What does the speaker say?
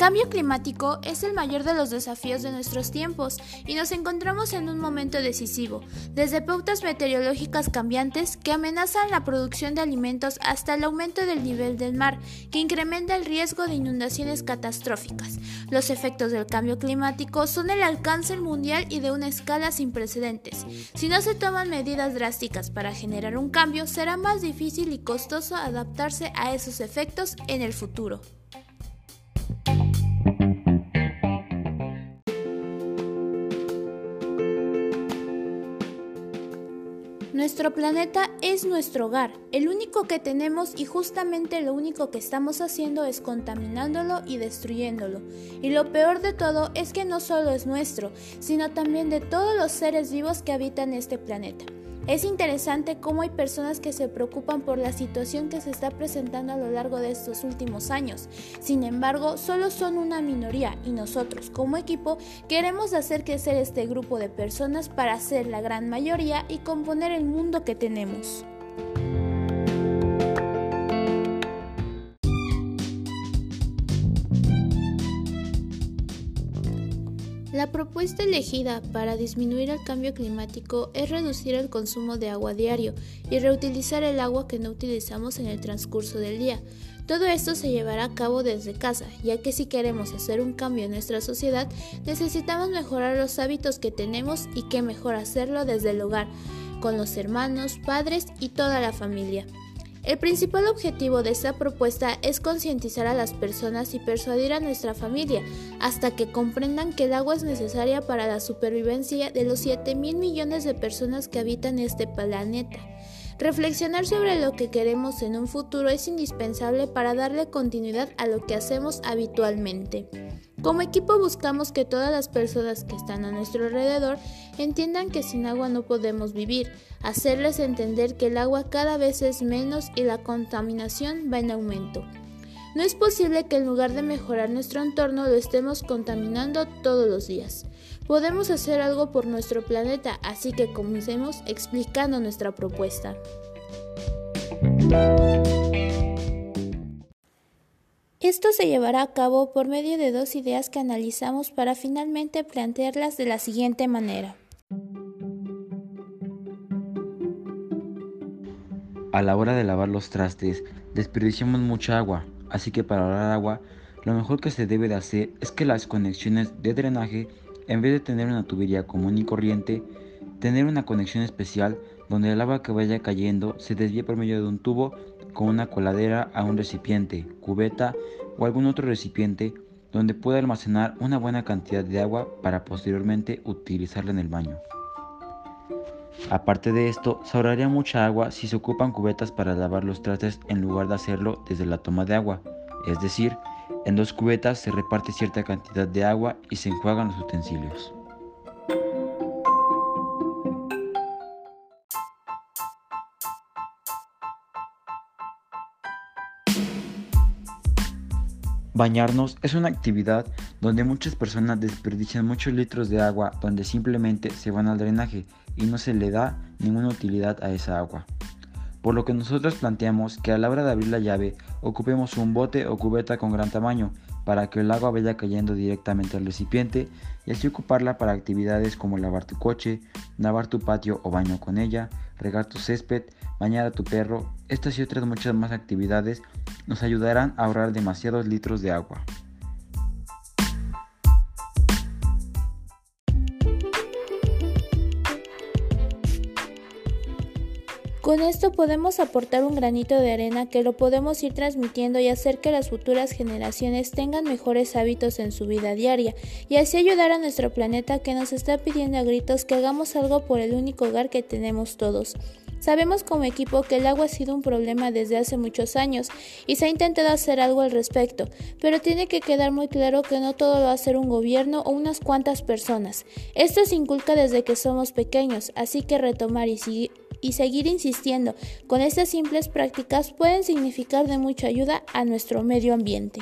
cambio climático es el mayor de los desafíos de nuestros tiempos y nos encontramos en un momento decisivo, desde pautas meteorológicas cambiantes que amenazan la producción de alimentos hasta el aumento del nivel del mar, que incrementa el riesgo de inundaciones catastróficas. Los efectos del cambio climático son el alcance mundial y de una escala sin precedentes. Si no se toman medidas drásticas para generar un cambio, será más difícil y costoso adaptarse a esos efectos en el futuro. Nuestro planeta es nuestro hogar, el único que tenemos y justamente lo único que estamos haciendo es contaminándolo y destruyéndolo. Y lo peor de todo es que no solo es nuestro, sino también de todos los seres vivos que habitan este planeta. Es interesante cómo hay personas que se preocupan por la situación que se está presentando a lo largo de estos últimos años. Sin embargo, solo son una minoría y nosotros como equipo queremos hacer crecer este grupo de personas para ser la gran mayoría y componer el mundo que tenemos. La propuesta elegida para disminuir el cambio climático es reducir el consumo de agua diario y reutilizar el agua que no utilizamos en el transcurso del día. Todo esto se llevará a cabo desde casa, ya que si queremos hacer un cambio en nuestra sociedad, necesitamos mejorar los hábitos que tenemos y qué mejor hacerlo desde el hogar, con los hermanos, padres y toda la familia. El principal objetivo de esta propuesta es concientizar a las personas y persuadir a nuestra familia hasta que comprendan que el agua es necesaria para la supervivencia de los 7 mil millones de personas que habitan este planeta. Reflexionar sobre lo que queremos en un futuro es indispensable para darle continuidad a lo que hacemos habitualmente. Como equipo buscamos que todas las personas que están a nuestro alrededor entiendan que sin agua no podemos vivir, hacerles entender que el agua cada vez es menos y la contaminación va en aumento. No es posible que en lugar de mejorar nuestro entorno lo estemos contaminando todos los días. Podemos hacer algo por nuestro planeta, así que comencemos explicando nuestra propuesta. Esto se llevará a cabo por medio de dos ideas que analizamos para finalmente plantearlas de la siguiente manera. A la hora de lavar los trastes, desperdiciamos mucha agua, Así que para ahorrar agua, lo mejor que se debe de hacer es que las conexiones de drenaje, en vez de tener una tubería común y corriente, tener una conexión especial donde el agua que vaya cayendo se desvíe por medio de un tubo con una coladera a un recipiente, cubeta o algún otro recipiente donde pueda almacenar una buena cantidad de agua para posteriormente utilizarla en el baño. Aparte de esto, se ahorraría mucha agua si se ocupan cubetas para lavar los trastes en lugar de hacerlo desde la toma de agua, es decir, en dos cubetas se reparte cierta cantidad de agua y se enjuagan los utensilios. Bañarnos es una actividad donde muchas personas desperdician muchos litros de agua donde simplemente se van al drenaje y no se le da ninguna utilidad a esa agua. Por lo que nosotros planteamos que a la hora de abrir la llave ocupemos un bote o cubeta con gran tamaño para que el agua vaya cayendo directamente al recipiente y así ocuparla para actividades como lavar tu coche, lavar tu patio o baño con ella, regar tu césped, bañar a tu perro. Estas y otras muchas más actividades nos ayudarán a ahorrar demasiados litros de agua. Con esto podemos aportar un granito de arena que lo podemos ir transmitiendo y hacer que las futuras generaciones tengan mejores hábitos en su vida diaria y así ayudar a nuestro planeta que nos está pidiendo a gritos que hagamos algo por el único hogar que tenemos todos. Sabemos como equipo que el agua ha sido un problema desde hace muchos años y se ha intentado hacer algo al respecto, pero tiene que quedar muy claro que no todo lo va a hacer un gobierno o unas cuantas personas. Esto se inculca desde que somos pequeños, así que retomar y seguir y seguir insistiendo con estas simples prácticas pueden significar de mucha ayuda a nuestro medio ambiente.